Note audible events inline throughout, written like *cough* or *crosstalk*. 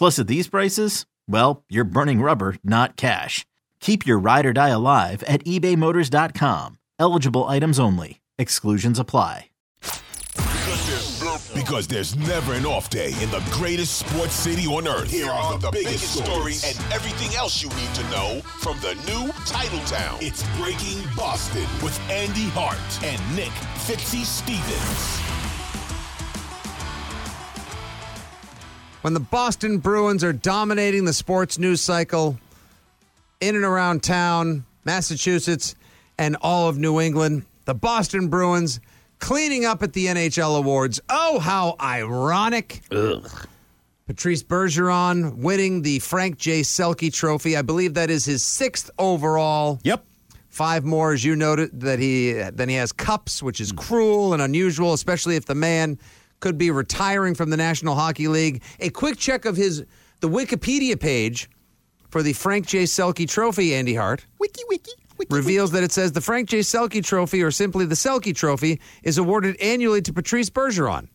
Plus, at these prices, well, you're burning rubber, not cash. Keep your ride or die alive at ebaymotors.com. Eligible items only. Exclusions apply. Because there's never an off day in the greatest sports city on earth. Here are the, biggest, stories and everything else you need to know from the new title town. It's Breaking Boston with Andy Hart and Nick Fitzy Stevens. When the Boston Bruins are dominating the sports news cycle in and around town, Massachusetts, and all of New England, the Boston Bruins cleaning up at the NHL Awards. Oh, how ironic. Patrice Bergeron winning the Frank J. Selke Trophy. I believe that is his sixth overall. Yep. Five more, as you noted, that he then he has cups, which is cruel and unusual, especially if the man could be retiring from the National Hockey League. A quick check of his the Wikipedia page for the Frank J. Selke Trophy, Andy Hart. Wiki, wiki, wiki. Reveals that it says the Frank J. Selke Trophy, or simply the Selke Trophy, is awarded annually to Patrice Bergeron.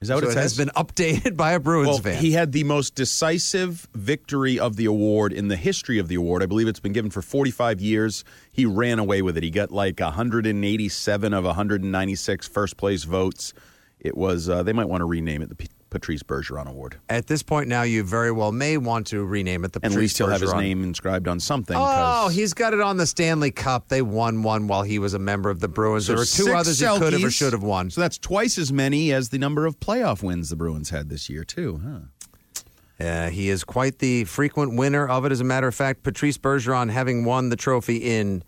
Is that what so it it says? has been updated by a Bruins well, fan. he had the most decisive victory of the award in the history of the award. I believe it's been given for 45 years. He ran away with it. He got like 187 of 196 first place votes. It was, uh, they might want to rename it the P- Patrice Bergeron Award. At this point now, you very well may want to rename it the And at least he'll have his name inscribed on something. Oh, he's got it on the Stanley Cup. They won one while he was a member of the Bruins. there were two others he could have or should have won. So that's twice as many as the number of playoff wins the Bruins had this year, too. Huh? Uh, he is quite the frequent winner of it. As a matter of fact, Patrice Bergeron having won the trophy in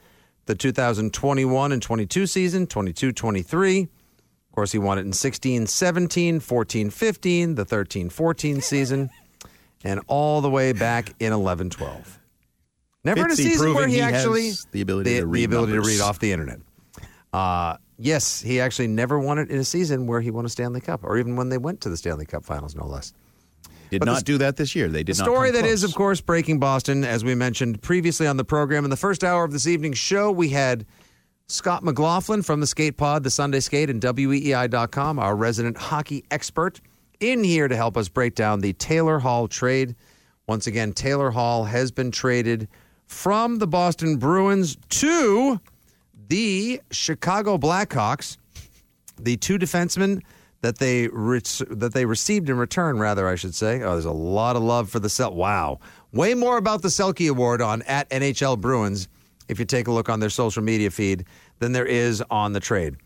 the 2021 and 22 season, 22 23. Of course, he won it in 16 17, 14 15, the 13 14 season, and all the way back in 11 12. Never in a season where he he actually the ability to read ability to read off the internet. Uh, yes, he actually never won it in a season where he won a Stanley Cup, or even when they went to the Stanley Cup Finals, no less. Did But not do that this year. They did The not. story that is, of course, breaking Boston, as we mentioned previously on the program. In the first hour of this evening's show, we had Scott McLaughlin from the Skate Pod, the Sunday Skate, and WEEI.com, our resident hockey expert, in here to help us break down the Taylor Hall trade. Once again, Taylor Hall has been traded from the Boston Bruins to the Chicago Blackhawks. The two defensemen that they re- that they received in return, rather, I should say. Oh, there's a lot of love for the Cel. Wow, way more about the Selke Award on at NHL Bruins if you take a look on their social media feed than there is on the trade.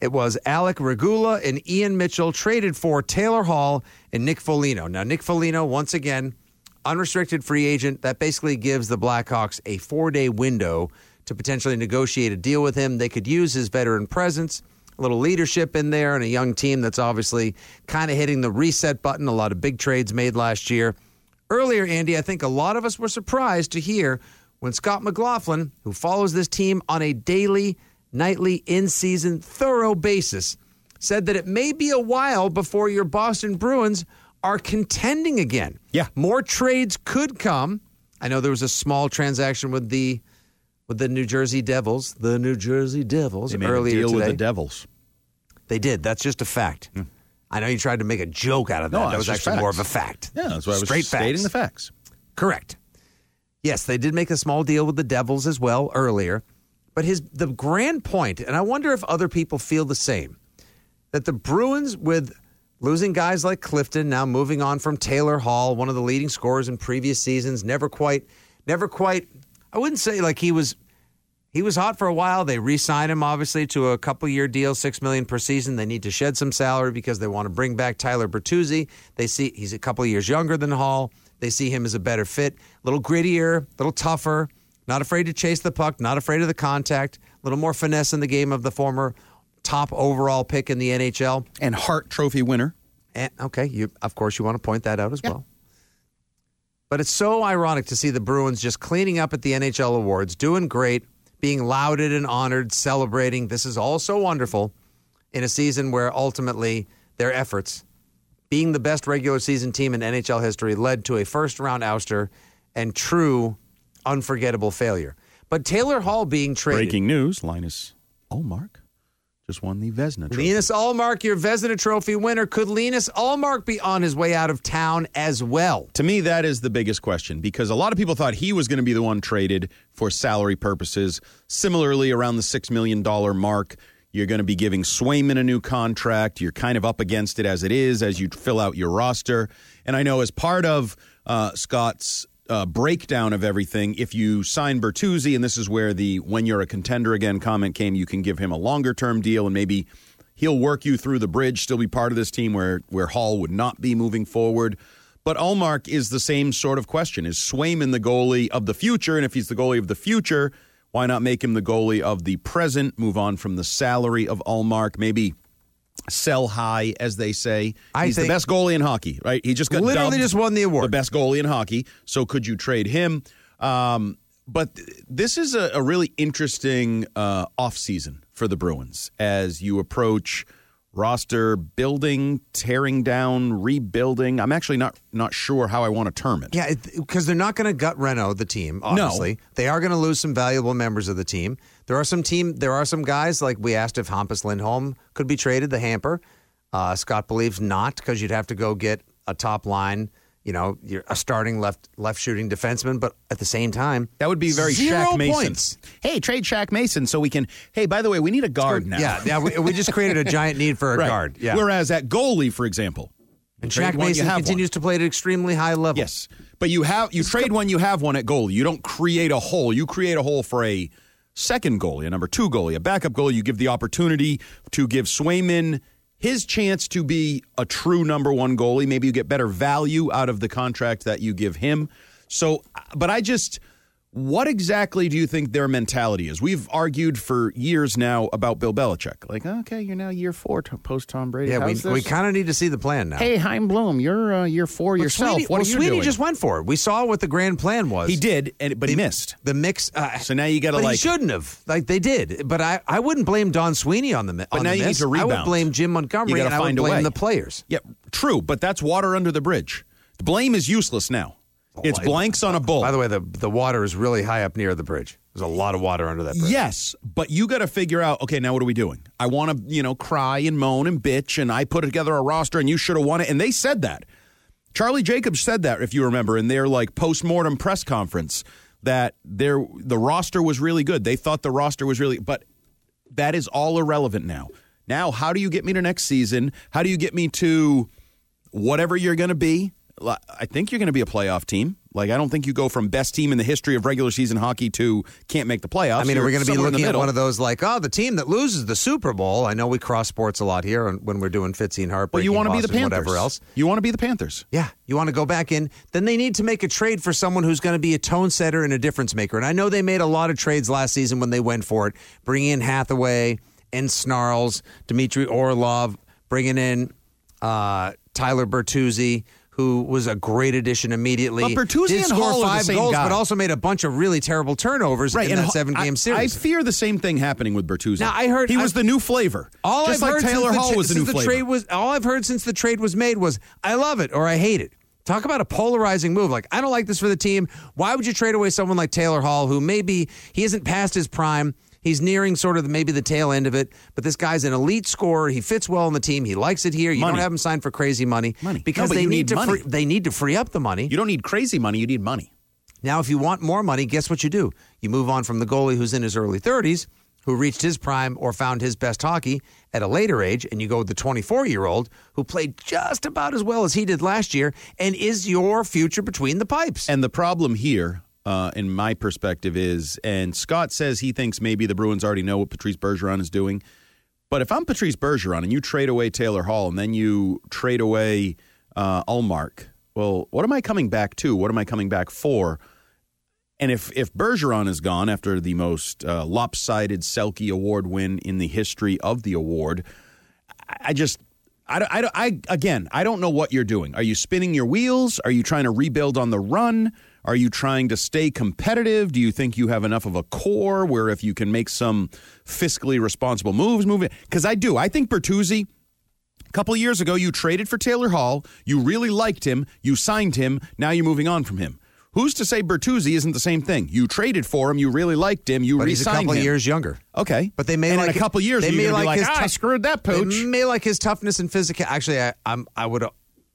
It was Alec Regula and Ian Mitchell traded for Taylor Hall and Nick Foligno. Now, Nick Foligno, once again, unrestricted free agent. That basically gives the Blackhawks a four day window to potentially negotiate a deal with him. They could use his veteran presence, a little leadership in there, and a young team that's obviously kind of hitting the reset button. A lot of big trades made last year. Earlier, Andy, I think a lot of us were surprised to hear when Scott McLaughlin, who follows this team on a daily, nightly, in season, thorough basis, said that it may be a while before your Boston Bruins are contending again. Yeah. More trades could come. I know there was a small transaction with the with the New Jersey Devils, the New Jersey Devils They earlier a deal today. with the Devils. They did. That's just a fact. Hmm. I know you tried to make a joke out of that. No, that was actually more of a fact. Yeah, that's why I was Straight stating facts. the facts. Correct. Yes, they did make a small deal with the Devils as well earlier. But his the grand point, and I wonder if other people feel the same, that the Bruins with losing guys like Clifton, now moving on from Taylor Hall, one of the leading scorers in previous seasons, never quite never quite I wouldn't say like he was he was hot for a while. They re-signed him obviously to a couple year deal, six million per season. They need to shed some salary because they want to bring back Tyler Bertuzzi. They see he's a couple years younger than Hall. They see him as a better fit, a little grittier, a little tougher, not afraid to chase the puck, not afraid of the contact, a little more finesse in the game of the former top overall pick in the NHL. And Hart Trophy winner. And, okay, you of course you want to point that out as well. But it's so ironic to see the Bruins just cleaning up at the NHL awards, doing great, being lauded and honored, celebrating. This is all so wonderful in a season where ultimately their efforts, being the best regular season team in NHL history, led to a first round ouster and true unforgettable failure. But Taylor Hall being traded. Breaking news: Linus Ullmark just won the Vezina Trophy. Linus Ullmark, your Vezina Trophy winner. Could Linus Ullmark be on his way out of town as well? To me, that is the biggest question because a lot of people thought he was going to be the one traded for salary purposes. Similarly, around the $6 million mark, you're going to be giving Swayman a new contract. You're kind of up against it as it is as you fill out your roster. And I know as part of uh, Scott's uh, breakdown of everything, if you sign Bertuzzi, and this is where the when you're a contender again comment came, you can give him a longer term deal and maybe he'll work you through the bridge, still be part of this team where where Hall would not be moving forward. But Ullmark is the same sort of question. Is Swayman the goalie of the future? And if he's the goalie of the future, why not make him the goalie of the present? Move on from the salary of Ullmark. Maybe sell high, as they say. I he's think- the best goalie in hockey, right? He just got Literally just won the award. The best goalie in hockey. So could you trade him? Um, but th- this is a, a really interesting uh, offseason for the Bruins as you approach roster building, tearing down, rebuilding. I'm actually not not sure how I want to term it. Yeah, because they're not going to gut Renault the team. Obviously, they are going to lose some valuable members of the team. There are some team. There are some guys like we asked if Hampus Lindholm could be traded. The hamper. Uh, Scott believes not because you'd have to go get a top line. You know, you're a starting left left shooting defenseman, but at the same time, That would be very zero Shaq Mason. points. Hey, trade Shaq Mason so we can. Hey, by the way, we need a guard now. Yeah, yeah. We, we just created a giant need for a *laughs* Right. guard. Yeah, Whereas at goalie, for example, and Shaq one, Mason have one. continues to play at an extremely high level. Yes, but you have you trade one, you have one at goalie. You don't create a hole. You create a hole for a second goalie, a number two goalie, a backup goalie. You give the opportunity to give Swayman his chance to be a true number one goalie. Maybe you get better value out of the contract that you give him. So, but I just. What exactly do you think their mentality is? We've argued for years now about Bill Belichick. Like, okay, you're now year four to post Tom Brady. Yeah, we, How's we this? kind of need to see the plan now. Hey, Chaim Bloom, you're uh, year four But yourself. Sweeney, what well, are you Sweeney doing? just went for it. We saw what the grand plan was. He did, and but he missed. the mix. Uh, So now you got to but like. he shouldn't have. Like they did. But I, I wouldn't blame Don Sweeney on the mi- on now the you need miss. to I would blame Jim Montgomery and I would blame the players. Yeah, true, but that's water under the bridge. The blame is useless now. It's I- blanks on a bull. By the way, the the water is really high up near the bridge. There's a lot of water under that bridge. Yes, but you got to figure out. Okay, now what are we doing? I want to, you know, cry and moan and bitch, and I put together a roster, and you should have won it. And they said that. Charlie Jacobs said that, if you remember, in their like post mortem press conference, that their the roster was really good. They thought the roster was really, but that is all irrelevant now. Now, how do you get me to next season? How do you get me to whatever you're going to be? I think you're going to be a playoff team. Like I don't think you go from best team in the history of regular season hockey to can't make the playoffs. I mean, are we going to be somewhere in the looking at one of those like, oh, the team that loses the Super Bowl? I know we cross sports a lot here when we're doing Fitzy and Harper. Well, you want to be the Panthers. whatever else. You want to be the Panthers. Yeah, you want to go back in. Then they need to make a trade for someone who's going to be a tone setter and a difference maker. And I know they made a lot of trades last season when they went for it, bringing in Hathaway and Snarls, Dmitry Orlov, bringing in uh, Tyler Bertuzzi. Who was a great addition immediately? But Bertuzzi Did and score Hall five goals, guy. but also made a bunch of really terrible turnovers in that seven-game I- series. I fear the same thing happening with Bertuzzi. Now, I heard- he was I- the new flavor. All just I've like heard Taylor since Hall the, was the new the flavor. trade was all I've heard since the trade was made was I love it or I hate it. Talk about a polarizing move. Like, I don't like this for the team. Why would you trade away someone like Taylor Hall, who maybe he isn't past his prime? He's nearing sort of maybe the tail end of it, but this guy's an elite scorer. He fits well on the team. He likes it here. You Money. don't have him signed for crazy money, Money. because No, they need, need to money. free, they need to free up the money. You don't need crazy money. You need money. Now, if you want more money, guess what you do? You move on from the goalie who's in his early 30s, who reached his prime or found his best hockey at a later age, and you go with the 24 year old who played just about as well as he did last year and is your future between the pipes. And the problem here, uh, in my perspective, is, and Scott says he thinks maybe the Bruins already know what Patrice Bergeron is doing. But if I'm Patrice Bergeron and you trade away Taylor Hall and then you trade away uh, well, what am I coming back to? What am I coming back for? And if if Bergeron is gone after the most uh, lopsided Selke Award win in the history of the award, I, I just. I, I, I again, I don't know what you're doing. Are you spinning your wheels? Are you trying to rebuild on the run? Are you trying to stay competitive? Do you think you have enough of a core where if you can make some fiscally responsible moves, move it? Because I do. I think Bertuzzi, a couple years ago, you traded for Taylor Hall. You really liked him. You signed him. Now you're moving on from him. Who's to say Bertuzzi isn't the same thing? You traded for him. You really liked him. You but he's a couple him. years younger. Okay, But they may and like in a couple years They may like, like, his ah, I screwed that pooch. They may like his toughness and physical. Actually, I, I'm I would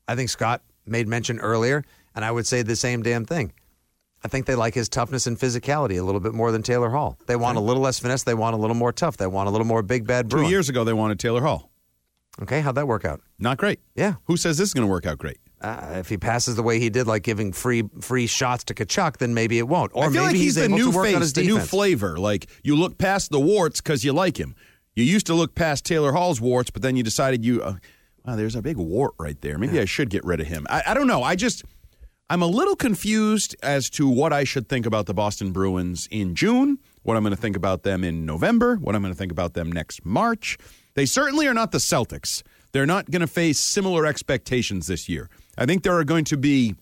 I think Scott made mention earlier, and I would say the same damn thing. I think they like his toughness and physicality a little bit more than Taylor Hall. They want a little less finesse. They want a little more tough. They want a little more big bad. Two years ago, they wanted Taylor Hall. Okay, how'd that work out? Not great. Yeah. Who says this is going to work out great? Uh, if he passes the way he did, like giving free free shots to Tkachuk, then maybe it won't. Or I feel maybe like he's, the able new face, the new flavor. Like you look past the warts because you like him. You used to look past Taylor Hall's warts, but then you decided you, uh, wow, there's a big wart right there. Maybe I should get rid of him. I, I don't know. I just, I'm a little confused as to what I should think about the Boston Bruins in June, what I'm going to think about them in November, what I'm going to think about them next March. They certainly are not the Celtics. They're not going to face similar expectations this year. I think there are going to be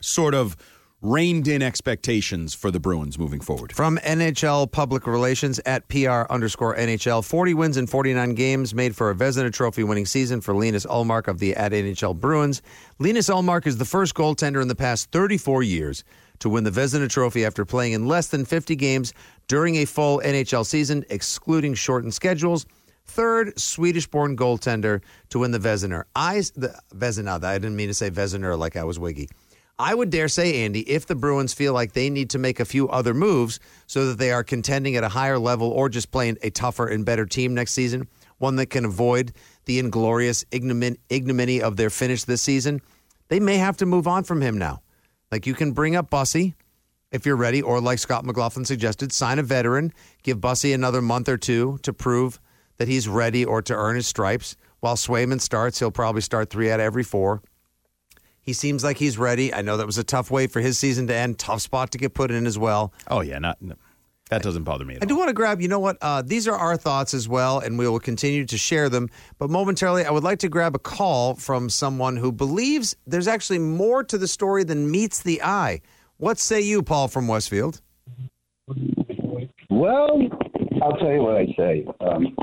sort of reined in expectations for the Bruins moving forward. From NHL Public Relations at PR underscore NHL, 40 wins in 49 games made for a Vezina Trophy winning season for Linus Ullmark of the at NHL Bruins. Linus Ullmark is the first goaltender in the past 34 years to win the Vezina Trophy after playing in less than 50 games during a full NHL season, excluding shortened schedules. Third Swedish-born goaltender to win the Vezina. I the Vezina. I didn't mean to say Vezina like I was wiggy. I would dare say, Andy, if the Bruins feel like they need to make a few other moves so that they are contending at a higher level or just playing a tougher and better team next season, one that can avoid the inglorious ignominy of their finish this season, they may have to move on from him now. Like you can bring up Bussi if you're ready, or like Scott McLaughlin suggested, sign a veteran, give Bussi another month or two to prove that he's ready or to earn his stripes. While Swayman starts, he'll probably start three out of every four. He seems like he's ready. I know that was a tough way for his season to end, tough spot to get put in as well. Oh yeah, not no, that doesn't bother me at I do want to grab, you know what? Uh, these are our thoughts as well, and we will continue to share them. But momentarily, I would like to grab a call from someone who believes there's actually more to the story than meets the eye. What say you, Paul from Westfield? Well, I'll tell you what I say. Um,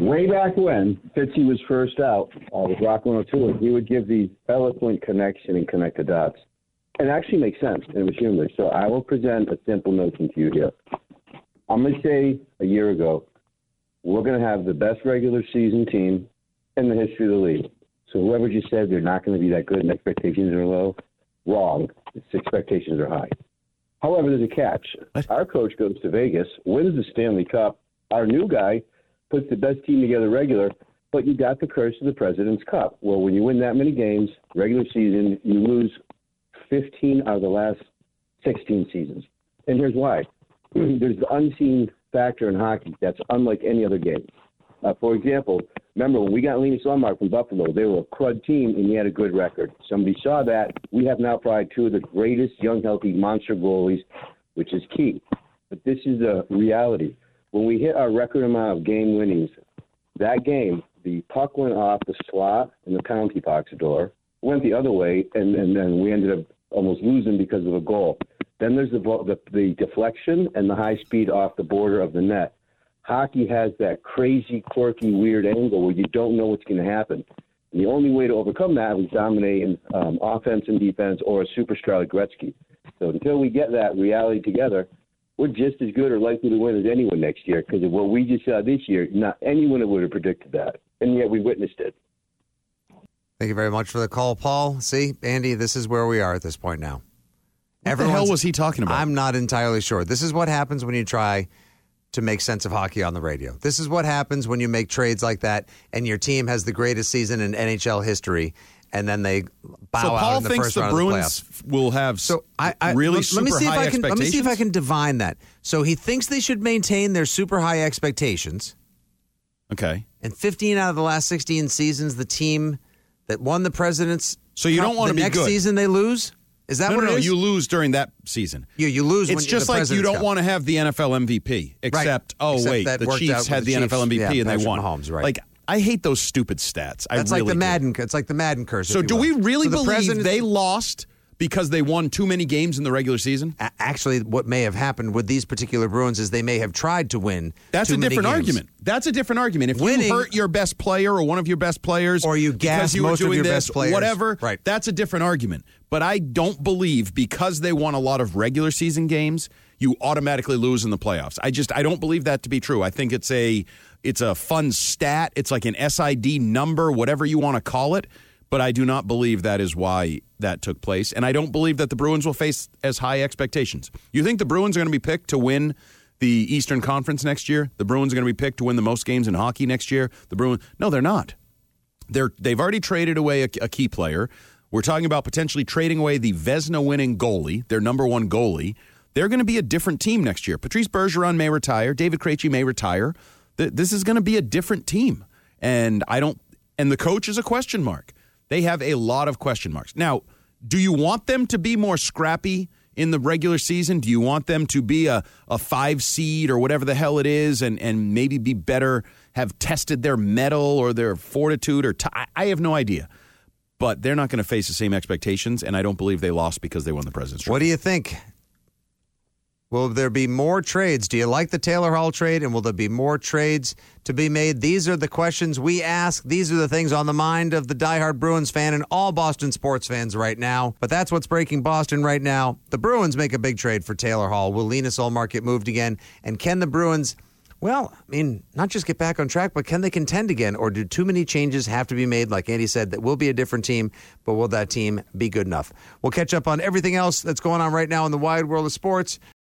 way back when Fitzy was first out uh, with Rock 102, he would give the eloquent connection and connect the dots. And it actually makes sense, and it was humorous. So I will present a simple notion to you here. I'm going to say a year ago, we're going to have the best regular season team in the history of the league. So whoever just said they're not going to be that good and expectations are low, wrong. Its expectations are high. However, there's a catch. Our coach goes to Vegas, wins the Stanley Cup. Our new guy puts the best team together regular, but you got the curse of the President's Cup. Well, when you win that many games, regular season, you lose 15 out of the last 16 seasons. And here's why. *clears throat* There's the unseen factor in hockey that's unlike any other game. Uh, for example, remember when we got Linus Ullmark from Buffalo, they were a crud team and he had a good record. Somebody saw that. We have now probably two of the greatest young, healthy monster goalies, which is key. But this is a reality. When we hit our record amount of game winnings, that game, the puck went off the slot in the penalty box door, went the other way, and, and then we ended up almost losing because of a goal. Then there's the, the the deflection and the high speed off the border of the net. Hockey has that crazy, quirky, weird angle where you don't know what's going to happen. And the only way to overcome that was dominating um, offense and defense or a super strike Gretzky. So until we get that reality together, we're just as good or likely to win as anyone next year because of what we just saw this year. Not anyone would have predicted that, and yet we witnessed it. Thank you very much for the call, Paul. See, Andy, this is where we are at this point now. What the hell was he talking about? I'm not entirely sure. This is what happens when you try to make sense of hockey on the radio. This is what happens when you make trades like that and your team has the greatest season in NHL history and then they bow so out Paul in the thinks first the round Bruins of the playoffs. will have So I, I really let, super let me see if high I can let me see if I can divine that. So he thinks they should maintain their super high expectations. Okay. And 15 out of the last 16 seasons, the team that won the President's So you don't wanna the be next good. season they lose. Is that no, what no, it no. You lose during that season. You, you lose. It's when just the like you don't want to have the NFL MVP, except oh Except wait, the Chiefs had the Chiefs. NFL MVP Yeah, and they won. Mahomes, right. Like I hate those stupid stats. I That's like really the do. Madden. It's like the Madden curse. So you do we really So the believe they lost because they won too many games in the regular season? A- Actually, what may have happened with these particular Bruins is they may have tried to win. That's too a many different games. argument. That's a different argument. If Winning- you hurt your best player or one of your best players, Or you because gas you were most of doing your this, best players. whatever, Right. That's a different argument. But I don't believe because they won a lot of regular season games, you automatically lose in the playoffs. I just I don't believe that to be true. I think it's a it's a fun stat. It's like an SID number, whatever you want to call it. But I do not believe that is why that took place. And I don't believe that the Bruins will face as high expectations. You think the Bruins are going to be picked to win the Eastern Conference next year? The Bruins are going to be picked to win the most games in hockey next year? The Bruins No, they're not. They're they've already traded away a, a key player. We're talking about potentially trading away the Vezina winning goalie, their number one goalie. They're going to be a different team next year. Patrice Bergeron may retire. David Krejci may retire. This is going to be a different team, and I don't. And the coach is a question mark. They have a lot of question marks. Now, do you want them to be more scrappy in the regular season? Do you want them to be a, a five seed or whatever the hell it is, and and maybe be better, have tested their metal or their fortitude or t- I- have no idea. But they're not going to face the same expectations, and I don't believe they lost because they won the President's What do you think? Will there be more trades? Do you like the Taylor Hall trade? And will there be more trades to be made? These are the questions we ask. These are the things on the mind of the diehard Bruins fan and all Boston sports fans right now. But that's what's breaking Boston right now. The Bruins make a big trade for Taylor Hall. Will Linus Ullmark get moved again? And can the Bruins, well, I mean, not just get back on track, but can they contend again? Or do too many changes have to be made? Like Andy said, that will be a different team, but will that team be good enough? We'll catch up on everything else that's going on right now in the wide world of sports